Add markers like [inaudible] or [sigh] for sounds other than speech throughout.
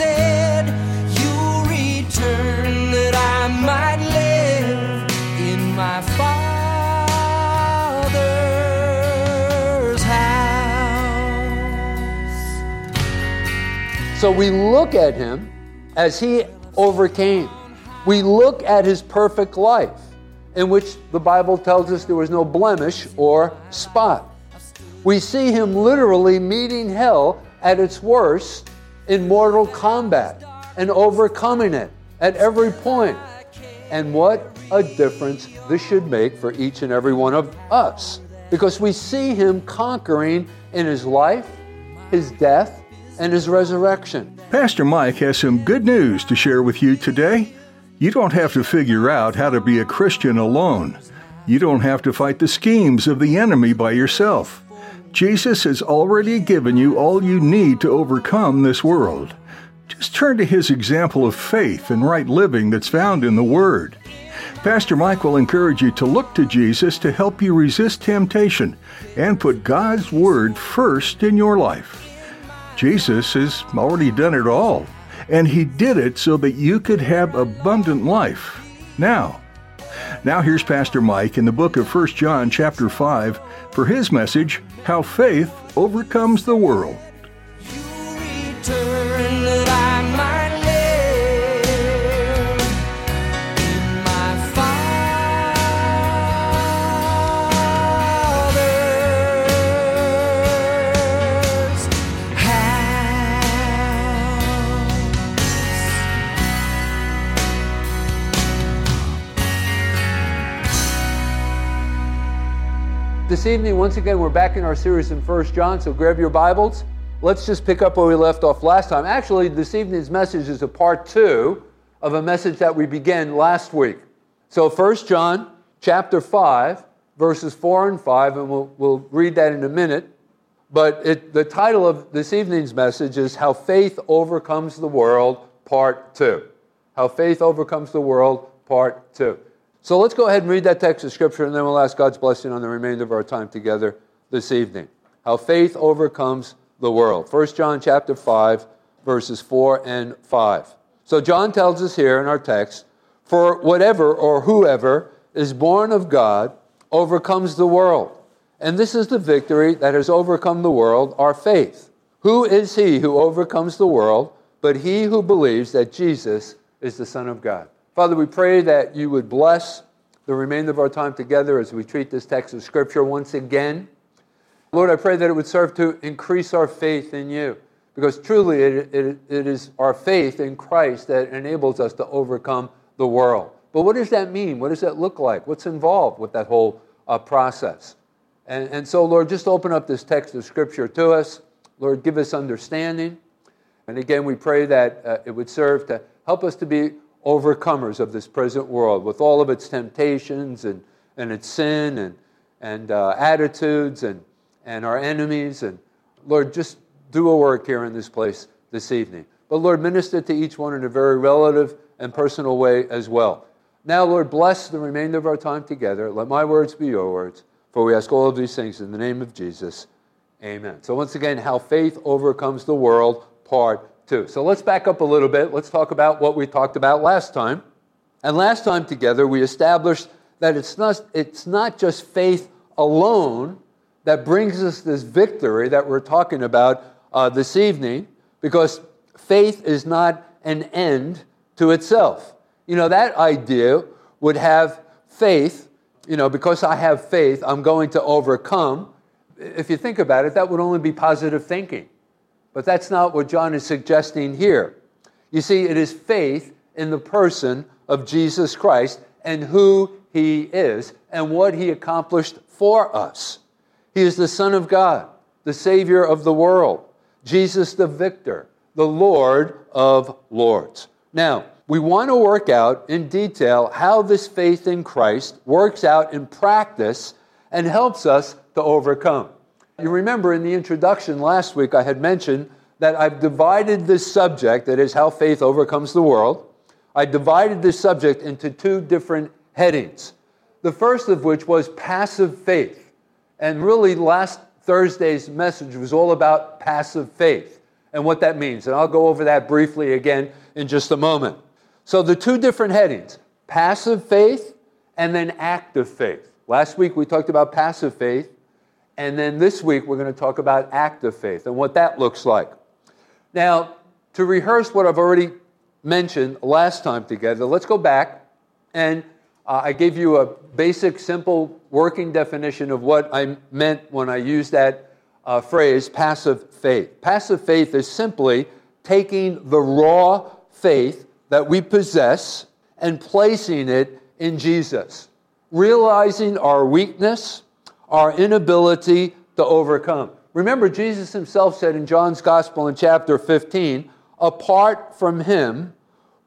said. You'll return that I might live in my Father's house. So we look at him as he overcame. We look at his perfect life, in which the Bible tells us there was no blemish or spot. We see him literally meeting hell at its worst in mortal combat and overcoming it at every point. And what a difference this should make for each and every one of us. Because we see him conquering in his life, his death, and his resurrection. Pastor Mike has some good news to share with you today. You don't have to figure out how to be a Christian alone. You don't have to fight the schemes of the enemy by yourself. Jesus has already given you all you need to overcome this world. Just turn to his example of faith and right living that's found in the Word. Pastor Mike will encourage you to look to Jesus to help you resist temptation and put God's Word first in your life. Jesus has already done it all, and He did it so that you could have abundant life. Now, now here's Pastor Mike in the book of 1 John chapter 5 for his message, How Faith Overcomes the World. This evening, once again, we're back in our series in 1 John, so grab your Bibles. Let's just pick up where we left off last time. Actually, this evening's message is a part two of a message that we began last week. So 1 John chapter 5, verses 4 and 5, and we'll, we'll read that in a minute. But it, the title of this evening's message is How Faith Overcomes the World, Part 2. How Faith Overcomes the World, Part 2. So let's go ahead and read that text of Scripture, and then we'll ask God's blessing on the remainder of our time together this evening. How Faith Overcomes the World. 1 John chapter 5, verses 4 and 5. So John tells us here in our text, For whatever or whoever is born of God overcomes the world. And this is the victory that has overcome the world, our faith. Who is he who overcomes the world but he who believes that Jesus is the Son of God? Father, we pray that you would bless the remainder of our time together as we treat this text of Scripture once again. Lord, I pray that it would serve to increase our faith in you, because truly it, it, it is our faith in Christ that enables us to overcome the world. But what does that mean? What does that look like? What's involved with that whole uh, process? And, and so, Lord, just open up this text of Scripture to us. Lord, give us understanding. And again, we pray that uh, it would serve to help us to be overcomers of this present world with all of its temptations and, and its sin and, and uh, attitudes and, and our enemies. And Lord, just do a work here in this place this evening. But Lord, minister to each one in a very relative and personal way as well. Now, Lord, bless the remainder of our time together. Let my words be your words. For we ask all of these things in the name of Jesus. Amen. So, once again, how faith overcomes the world, part two. So, let's back up a little bit. Let's talk about what we talked about last time. And last time together, we established that it's not, it's not just faith alone that brings us this victory that we're talking about uh, this evening, because faith is not an end to itself. You know, that idea would have faith, you know, because I have faith, I'm going to overcome. If you think about it, that would only be positive thinking. But that's not what John is suggesting here. You see, it is faith in the person of Jesus Christ and who he is and what he accomplished for us. He is the Son of God, the Savior of the world. Jesus the victor, the Lord of Lords. Now, we want to work out in detail how this faith in Christ works out in practice and helps us to overcome. You remember in the introduction last week, I had mentioned that I've divided this subject, that is, how faith overcomes the world, I divided this subject into two different headings. The first of which was passive faith. And really, last Thursday's message was all about passive faith and what that means. And I'll go over that briefly again in just a moment. So, the two different headings passive faith and then active faith. Last week we talked about passive faith, and then this week we're going to talk about active faith and what that looks like. Now, to rehearse what I've already mentioned last time together, let's go back and uh, I gave you a basic, simple working definition of what I meant when I used that uh, phrase, passive faith. Passive faith is simply taking the raw faith that we possess and placing it in Jesus, realizing our weakness, our inability to overcome. Remember, Jesus himself said in John's Gospel in chapter 15, apart from him,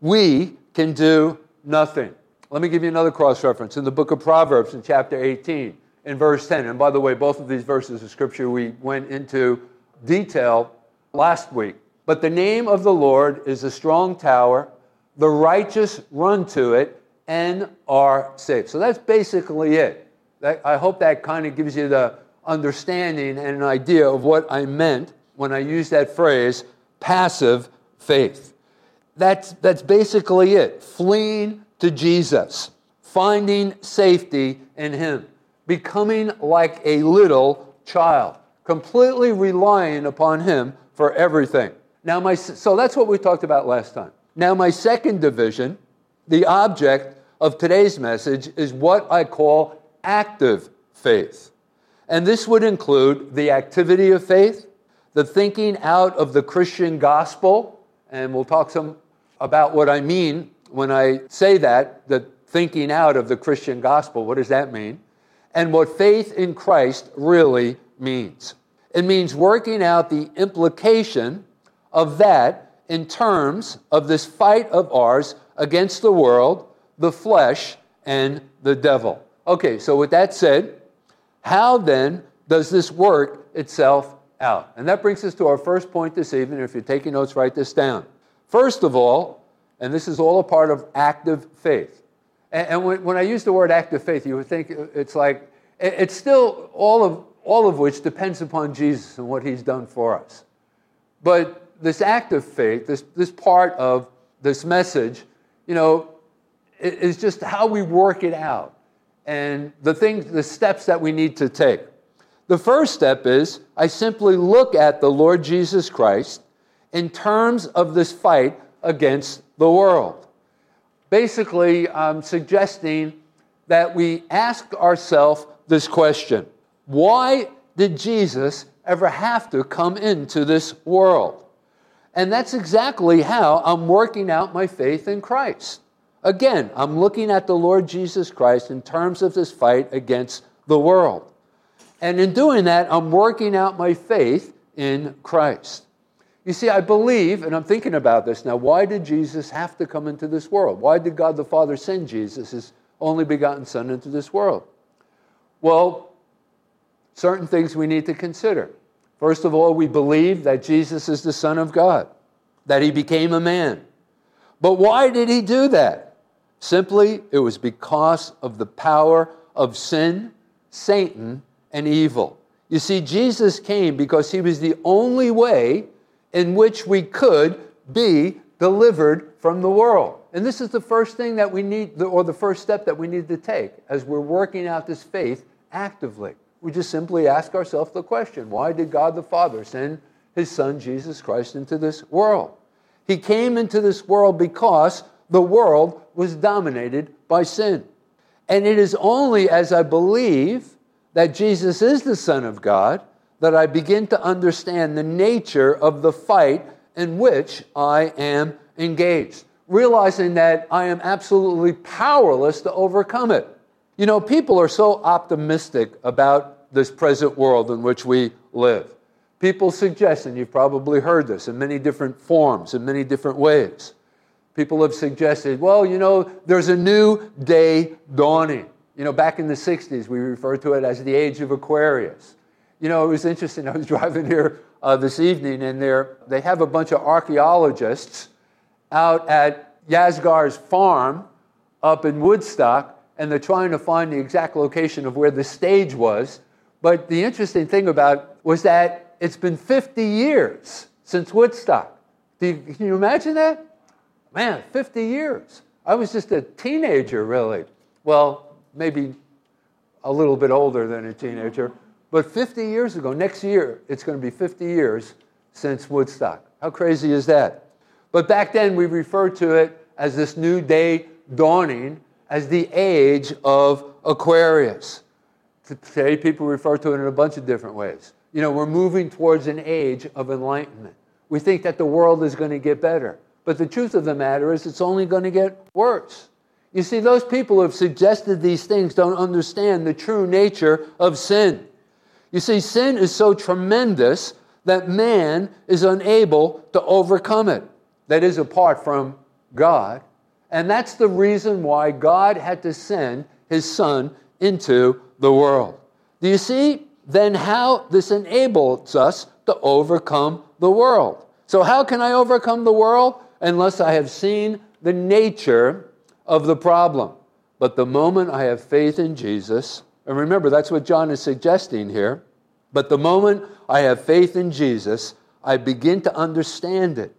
we can do nothing. Let me give you another cross reference in the book of Proverbs in chapter 18, in verse 10. And by the way, both of these verses of scripture we went into detail last week. But the name of the Lord is a strong tower, the righteous run to it and are safe. So that's basically it. That, I hope that kind of gives you the understanding and an idea of what I meant when I used that phrase, passive faith. That's, that's basically it. Fleeing to Jesus, finding safety in Him, becoming like a little child, completely relying upon Him for everything. Now, my, so that's what we talked about last time. Now, my second division, the object of today's message, is what I call active faith. And this would include the activity of faith, the thinking out of the Christian gospel, and we'll talk some about what I mean when I say that, the thinking out of the Christian gospel, what does that mean? And what faith in Christ really means. It means working out the implication of that in terms of this fight of ours against the world, the flesh, and the devil. Okay, so with that said, how then does this work itself out? And that brings us to our first point this evening. If you're taking notes, write this down. First of all, and this is all a part of active faith. And, and when, when, I use the word active faith, you would think it's like, it, it's still all of, all of which depends upon Jesus and what he's done for us. But this active faith, this, this part of this message, you know, is just how we work it out and the things, the steps that we need to take. The first step is I simply look at the Lord Jesus Christ in terms of this fight against the world. Basically, I'm suggesting that we ask ourselves this question Why did Jesus ever have to come into this world? And that's exactly how I'm working out my faith in Christ. Again, I'm looking at the Lord Jesus Christ in terms of this fight against the world. And in doing that, I'm working out my faith in Christ. You see, I believe, and I'm thinking about this now, why did Jesus have to come into this world? Why did God the Father send Jesus, his only begotten Son, into this world? Well, certain things we need to consider. First of all, we believe that Jesus is the Son of God, that he became a man. But why did he do that? Simply, it was because of the power of sin, Satan, and evil. You see, Jesus came because he was the only way in which we could be delivered from the world. And this is the first thing that we need, or the first step that we need to take as we're working out this faith actively. We just simply ask ourselves the question why did God the Father send his Son, Jesus Christ, into this world? He came into this world because the world was dominated by sin. And it is only as I believe that Jesus is the Son of God that I begin to understand the nature of the fight in which I am engaged, realizing that I am absolutely powerless to overcome it. You know, people are so optimistic about this present world in which we live. People suggest, and you've probably heard this in many different forms, in many different ways. People have suggested, well, you know, there's a new day dawning. You know, back in the 60s, we referred to it as the age of Aquarius. You know, it was interesting. [laughs] I was driving here uh, this evening, and there they have a bunch of archaeologists out at Yasgur's farm up in Woodstock, and they're trying to find the exact location of where the stage was. But the interesting thing about it was that it's been 50 years since Woodstock. You, can you imagine that? Man, 50 years. I was just a teenager, really. Well, maybe a little bit older than a teenager. But 50 years ago, next year, it's going to be 50 years since Woodstock. How crazy is that? But back then, we referred to it as this new day dawning as the age of Aquarius. Today, people refer to it in a bunch of different ways. You know, we're moving towards an age of enlightenment. We think that the world is going to get better. But the truth of the matter is, it's only going to get worse. You see, those people who have suggested these things don't understand the true nature of sin. You see, sin is so tremendous that man is unable to overcome it. That is, apart from God. And that's the reason why God had to send his son into the world. Do you see then how this enables us to overcome the world? So, how can I overcome the world? Unless I have seen the nature of the problem. But the moment I have faith in Jesus, and remember, that's what John is suggesting here. But the moment I have faith in Jesus, I begin to understand it.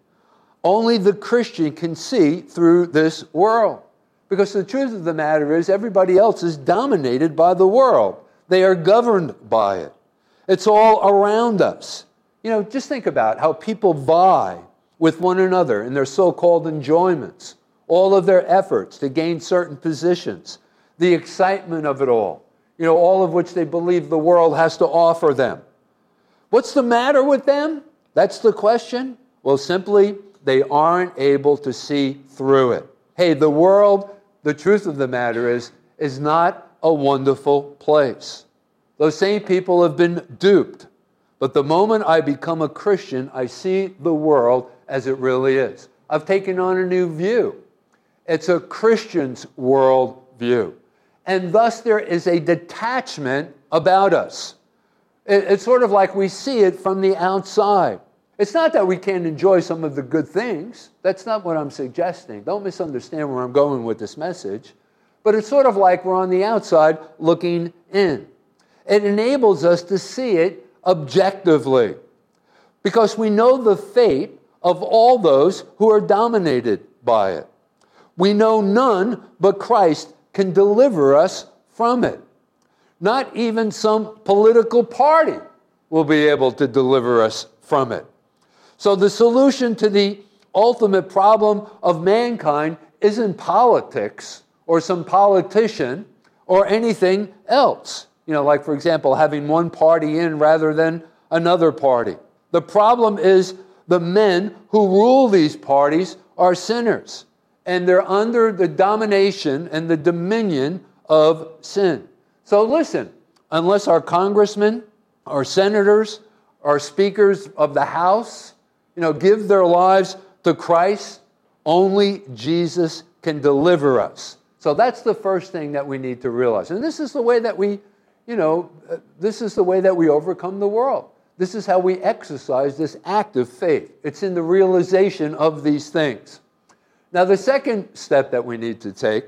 Only the Christian can see through this world. Because the truth of the matter is, everybody else is dominated by the world, they are governed by it. It's all around us. You know, just think about how people vie with one another in their so called enjoyments, all of their efforts to gain certain positions, the excitement of it all, you know, all of which they believe the world has to offer them. What's the matter with them? That's the question. Well, simply, they aren't able to see through it. Hey, the world, the truth of the matter is, is not a wonderful place. Those same people have been duped. But the moment I become a Christian, I see the world as it really is. I've taken on a new view. It's a Christian's world view. And thus there is a detachment about us. It's sort of like we see it from the outside. It's not that we can't enjoy some of the good things. That's not what I'm suggesting. Don't misunderstand where I'm going with this message. But it's sort of like we're on the outside looking in. It enables us to see it objectively because we know the fate of all those who are dominated by it. We know none but Christ can deliver us from it. Not even some political party will be able to deliver us from it. So, the solution to the ultimate problem of mankind isn't politics or some politician or anything else. You know, like, for example, having one party in rather than another party. The problem is the men who rule these parties are sinners, and they're under the domination and the dominion of sin. So, listen, unless our congressmen, our senators, our speakers of the House, you know, give their lives to Christ, only Jesus can deliver us. So that's the first thing that we need to realize. And this is the way that we, you know, uh, this is the way that we overcome the world. This is how we exercise this act of faith. It's in the realization of these things. Now, the second step that we need to take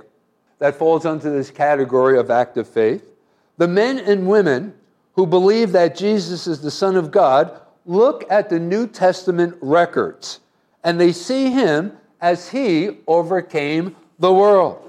that falls under this category of active faith the men and women who believe that Jesus is the Son of God look at the New Testament records and they see him as he overcame the world.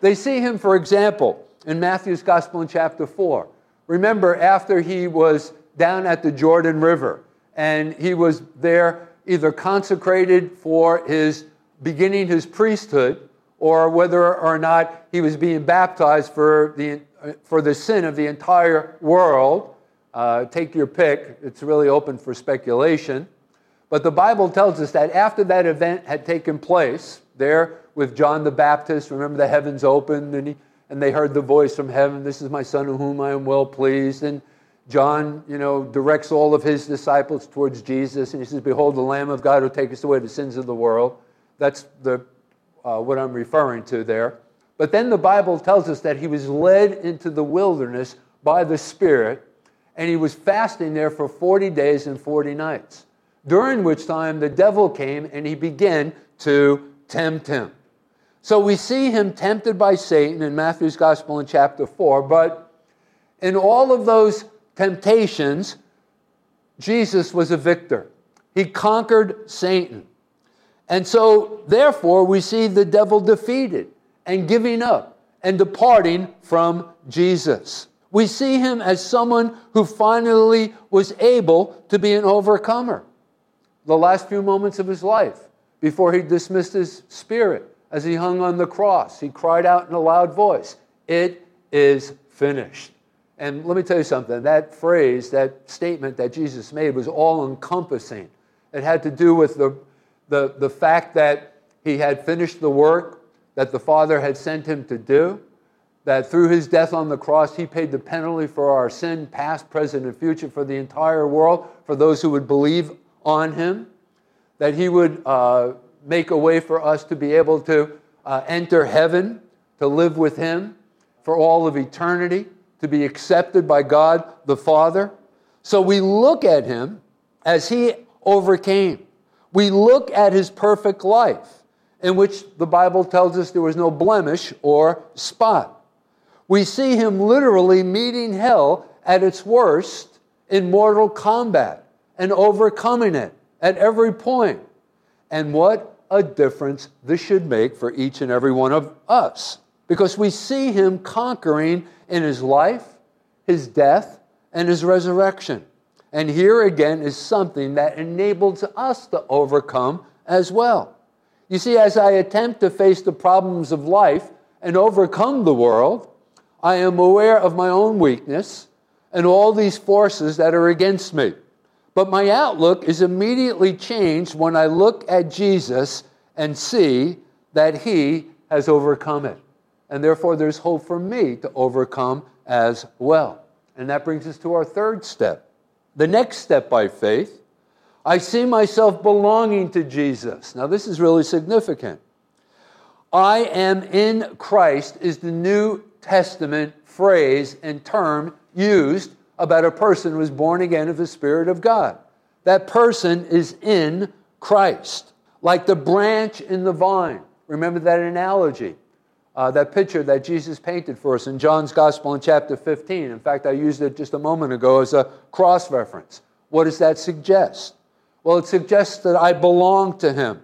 They see him, for example, in Matthew's Gospel in chapter 4. Remember, after he was down at the Jordan River and he was there either consecrated for his beginning his priesthood or whether or not he was being baptized for the, for the sin of the entire world. Uh, take your pick, it's really open for speculation. But the Bible tells us that after that event had taken place, there with John the Baptist, remember the heavens opened and, he, and they heard the voice from heaven This is my son in whom I am well pleased. And John, you know, directs all of his disciples towards Jesus, and he says, "Behold, the Lamb of God who taketh away the sins of the world." That's the uh, what I'm referring to there. But then the Bible tells us that he was led into the wilderness by the Spirit, and he was fasting there for 40 days and 40 nights, during which time the devil came and he began to tempt him. So we see him tempted by Satan in Matthew's Gospel in chapter 4, but in all of those temptations, Jesus was a victor. He conquered Satan. And so, therefore, we see the devil defeated and giving up and departing from Jesus. We see him as someone who finally was able to be an overcomer. The last few moments of his life, before he dismissed his spirit, as he hung on the cross, he cried out in a loud voice, It is finished. And let me tell you something that phrase, that statement that Jesus made was all encompassing. It had to do with the, the, the fact that he had finished the work that the Father had sent him to do, that through his death on the cross, he paid the penalty for our sin, past, present, and future, for the entire world, for those who would believe on him, that he would uh, make a way for us to be able to uh, enter heaven, to live with him for all of eternity, to be accepted by God the Father. So we look at him as he overcame. We look at his perfect life in which the Bible tells us there was no blemish or spot. We see him literally meeting hell at its worst in mortal combat and overcoming it at every point. And what a difference this should make for each and every one of us. Because we see him conquering in his life, his death, and his resurrection. And here again is something that enables us to overcome as well. You see, as I attempt to face the problems of life and overcome the world, I am aware of my own weakness and all these forces that are against me. But my outlook is immediately changed when I look at Jesus and see that he has overcome it. And therefore, there's hope for me to overcome as well. And that brings us to our third step. The next step by faith I see myself belonging to Jesus. Now, this is really significant. I am in Christ is the New Testament phrase and term used about a person who is born again of the Spirit of God. That person is in Christ, like the branch in the vine. Remember that analogy, uh, that picture that Jesus painted for us in John's Gospel in chapter 15. In fact, I used it just a moment ago as a cross reference. What does that suggest? Well, it suggests that I belong to Him,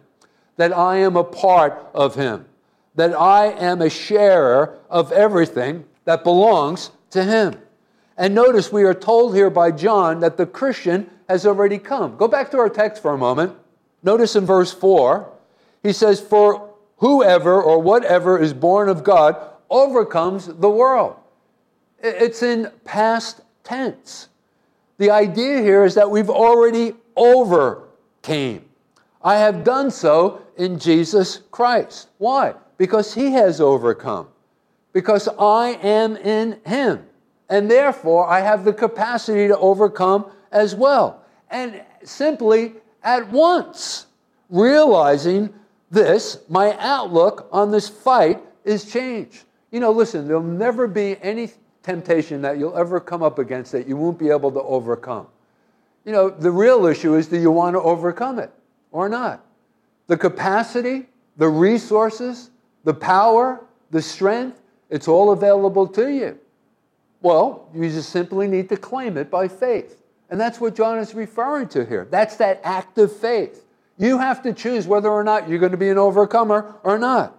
that I am a part of Him, that I am a sharer of everything that belongs to Him. And notice we are told here by John that the Christian has already come. Go back to our text for a moment. Notice in verse 4, he says, For whoever or whatever is born of God overcomes the world. It's in past tense. The idea here is that we've already overcame. I have done so in Jesus Christ. Why? Because he has overcome. Because I am in him. And therefore, I have the capacity to overcome as well. And simply at once, realizing this, my outlook on this fight is changed. You know, listen, there'll never be any temptation that you'll ever come up against that you won't be able to overcome. You know, the real issue is do you want to overcome it or not? The capacity, the resources, the power, the strength, it's all available to you. Well, you just simply need to claim it by faith. And that's what John is referring to here. That's that active faith. You have to choose whether or not you're going to be an overcomer or not.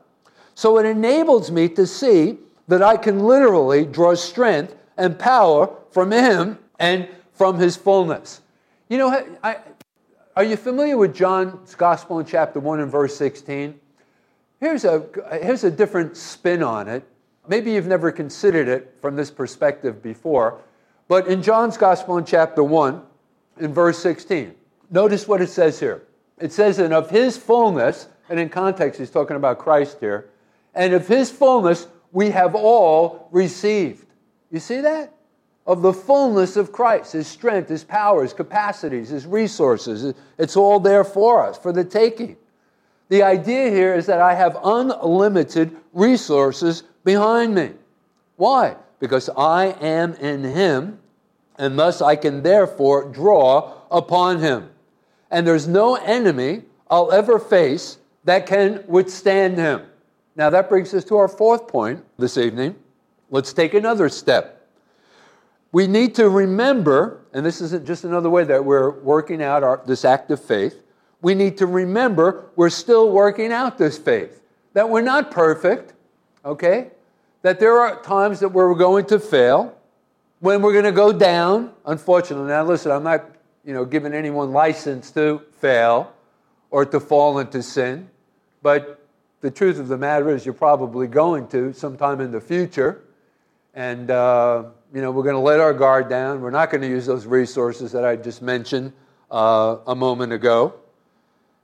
So it enables me to see that I can literally draw strength and power from Him and from His fullness. You know, I, are you familiar with John's Gospel in chapter 1 and verse 16? Here's a, here's a different spin on it. Maybe you've never considered it from this perspective before, but in John's Gospel in chapter 1, in verse 16, notice what it says here. It says, and of his fullness, and in context, he's talking about Christ here, and of his fullness we have all received. You see that? of the fullness of Christ, His strength, His power, His capacities, His resources. It's all there for us, for the taking. The idea here is that I have unlimited resources behind me. Why? Because I am in Him, and thus I can therefore draw upon Him. And there's no enemy I'll ever face that can withstand Him. Now, that brings us to our fourth point this evening. Let's take another step. We need to remember, and this isn't just another way that we're working out our, this act of faith, we need to remember we're still working out this faith, that we're not perfect, okay? That there are times that we're going to fail, when we're going to go down, unfortunately. Now, listen, I'm not you know, giving anyone license to fail or to fall into sin, but the truth of the matter is you're probably going to sometime in the future. And, uh, you know, we're going to let our guard down. We're not going to use those resources that I just mentioned uh, a moment ago.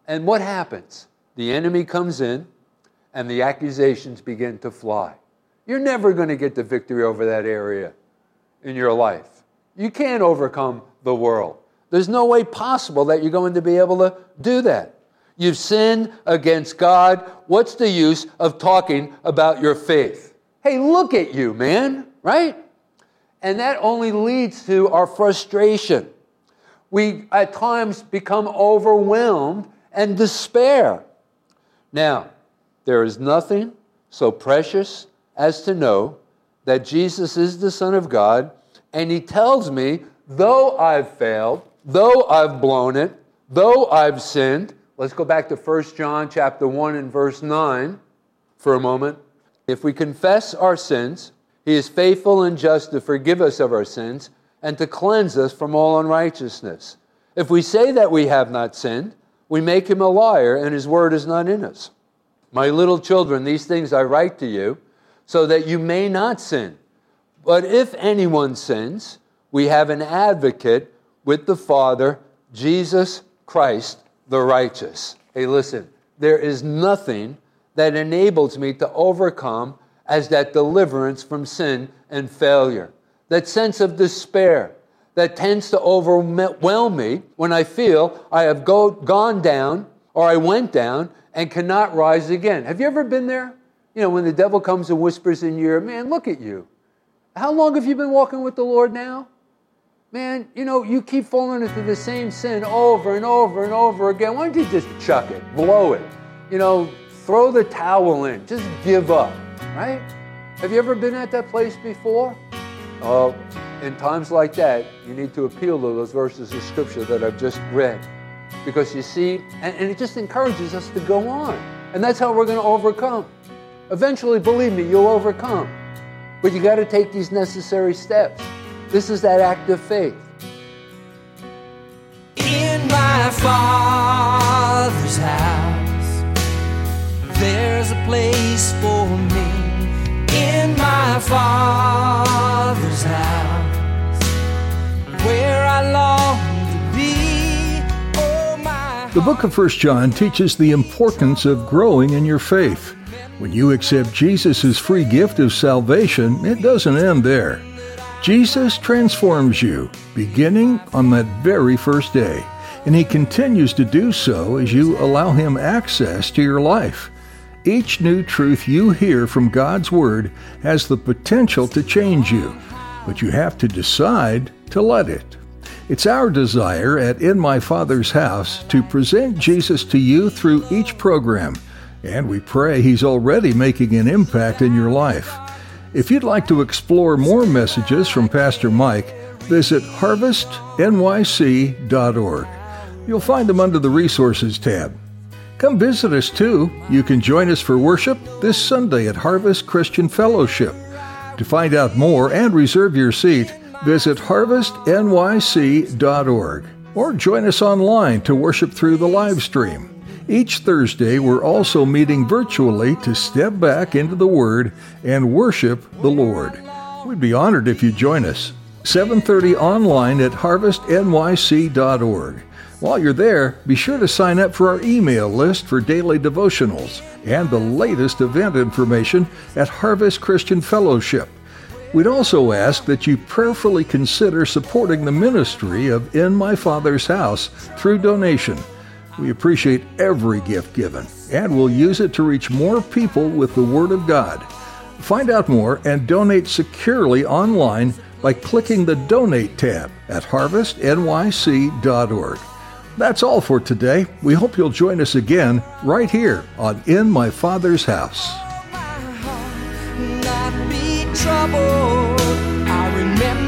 And what happens? The enemy comes in and the accusations begin to fly. You're never going to get the victory over that area in your life. You can't overcome the world. There's no way possible that you're going to be able to do that. You've sinned against God. What's the use of talking about your faith? Hey, look at you, man, right? And that only leads to our frustration. We at times become overwhelmed and despair. Now, there is nothing so precious as to know that Jesus is the Son of God, and He tells me, though I've failed, though I've blown it, though I've sinned, let's go back to 1 John chapter 1 and verse 9 for a moment. If we confess our sins, he is faithful and just to forgive us of our sins and to cleanse us from all unrighteousness. If we say that we have not sinned, we make him a liar and his word is not in us. My little children, these things I write to you so that you may not sin. But if anyone sins, we have an advocate with the Father, Jesus Christ the righteous. Hey, listen, there is nothing that enables me to overcome as that deliverance from sin and failure. That sense of despair that tends to overwhelm me when I feel I have go, gone down or I went down and cannot rise again. Have you ever been there? You know, when the devil comes and whispers in your ear, man, look at you. How long have you been walking with the Lord now? Man, you know, you keep falling into the same sin over and over and over again. Why don't you just chuck it, blow it? You know, throw the towel in, just give up, right? Have you ever been at that place before? Oh, in times like that, you need to appeal to those verses of scripture that I've just read. Because you see, and, and it just encourages us to go on. And that's how we're going to overcome. Eventually, believe me, you'll overcome. But you got to take these necessary steps. This is that act of faith. In my father's house, there's a place for me. In my father's house, where I long to be. Oh, my The book of 1 John teaches the importance of growing in your faith. When you accept Jesus' free gift of salvation, it doesn't end there. Jesus transforms you, beginning on that very first day, and He continues to do so as you allow Him access to your life. Each new truth you hear from God's Word has the potential to change you, but you have to decide to let it. It's our desire at In My Father's House to present Jesus to you through each program, and we pray He's already making an impact in your life. If you'd like to explore more messages from Pastor Mike, visit harvestnyc.org. You'll find them under the Resources tab. Come visit us too. You can join us for worship this Sunday at Harvest Christian Fellowship. To find out more and reserve your seat, visit harvestnyc.org or join us online to worship through the live stream. Each Thursday, we're also meeting virtually to step back into the Word and worship the Lord. We'd be honored if you join us. 7:30 online at harvestnyc.org. While you're there, be sure to sign up for our email list for daily devotionals and the latest event information at Harvest Christian Fellowship. We'd also ask that you prayerfully consider supporting the ministry of In My Father's House through donation. We appreciate every gift given, and we'll use it to reach more people with the Word of God. Find out more and donate securely online by clicking the Donate tab at harvestnyc.org. That's all for today. We hope you'll join us again right here on In My Father's House. I remember